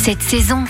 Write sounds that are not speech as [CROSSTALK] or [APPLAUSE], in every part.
cette saison.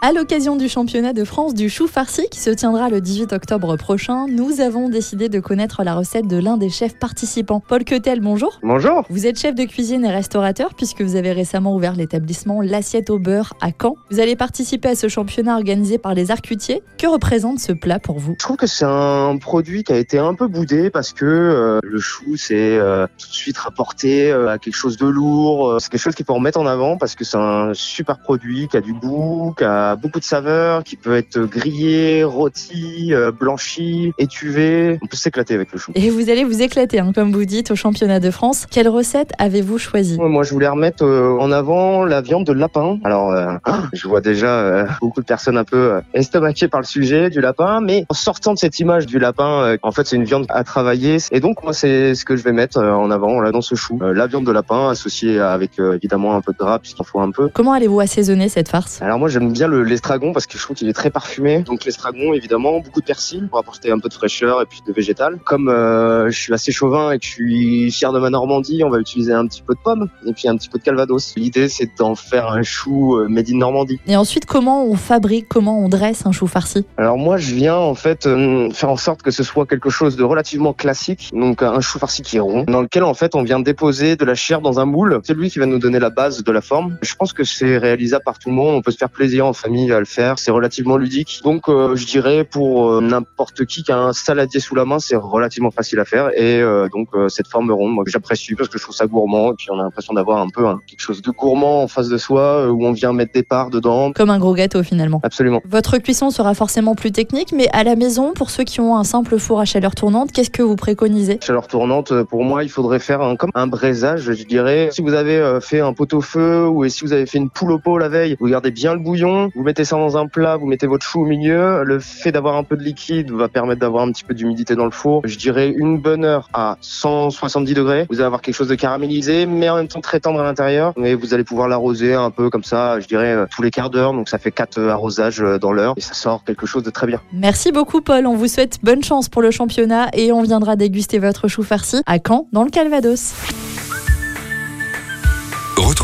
À l'occasion du championnat de France du chou farci qui se tiendra le 18 octobre prochain, nous avons décidé de connaître la recette de l'un des chefs participants. Paul Quetel, bonjour. Bonjour. Vous êtes chef de cuisine et restaurateur puisque vous avez récemment ouvert l'établissement L'Assiette au beurre à Caen. Vous allez participer à ce championnat organisé par les Arcutiers. Que représente ce plat pour vous? Je trouve que c'est un produit qui a été un peu boudé parce que euh, le chou, c'est euh, tout de suite rapporté euh, à quelque chose de lourd. C'est quelque chose qu'il faut remettre en avant parce que c'est un super produit qui a du goût, qui a beaucoup de saveurs, qui peut être grillé, rôti, euh, blanchi, étuvé. On peut s'éclater avec le chou. Et vous allez vous éclater, hein, comme vous dites, au championnat de France. Quelle recette avez-vous choisi Moi, je voulais remettre euh, en avant la viande de lapin. Alors, euh, [GASPS] je vois déjà euh, beaucoup de personnes un peu estomaquées par le sujet du lapin, mais en sortant de cette image du lapin, en fait, c'est une viande à travailler. Et donc, moi, c'est ce que je vais mettre en avant là dans ce chou. La viande de lapin associée avec évidemment un peu de gras puisqu'il faut un peu. Comment allez-vous assaisonner cette farce? Alors moi j'aime bien le l'estragon parce que je trouve qu'il est très parfumé. Donc l'estragon évidemment, beaucoup de persil pour apporter un peu de fraîcheur et puis de végétal. Comme euh, je suis assez chauvin et que je suis fier de ma Normandie, on va utiliser un petit peu de pomme et puis un petit peu de calvados. L'idée c'est d'en faire un chou euh, made in Normandie. Et ensuite, comment on fabrique, comment on dresse un chou farci? Alors moi je viens en fait euh, faire en sorte que ce soit quelque chose de relativement classique, donc un chou farci qui est rond, dans lequel en fait on vient déposer de la chair dans un moule. C'est lui qui va nous donner la base de la forme. Je pense que c'est réalisable par tout le monde, on peut se faire plaisir en famille à le faire, c'est relativement ludique. Donc euh, je dirais pour euh, n'importe qui qui a un saladier sous la main, c'est relativement facile à faire et euh, donc cette forme ronde, moi j'apprécie parce que je trouve ça gourmand et puis on a l'impression d'avoir un peu hein, quelque chose de gourmand en face de soi où on vient mettre des parts dedans. Comme un gros gâteau finalement. Absolument. Votre cuisson sera forcément plus technique, mais à la maison, pour ceux qui ont un simple four à chaleur tournante, qu'est-ce que vous préconisez? Chaleur tournante, pour moi, il faudrait faire un, comme un braisage, je dirais. Si vous avez fait un pot-au-feu ou si vous avez fait une poule au pot la veille, vous gardez bien le bouillon, vous mettez ça dans un plat, vous mettez votre chou au milieu. Le fait d'avoir un peu de liquide va permettre d'avoir un petit peu d'humidité dans le four. Je dirais une bonne heure à 170 degrés. Vous allez avoir quelque chose de caramélisé, mais en même temps très tendre à l'intérieur. Mais vous allez pouvoir l'arroser un peu comme ça, je dirais euh, tous les quarts d'heure. Donc ça fait quatre euh, arrosages euh, dans l'heure et ça sort quelque chose de très bien. Merci beaucoup Paul, on vous souhaite bonne chance pour le championnat et on viendra déguster votre chou farci à Caen, dans le Calvados.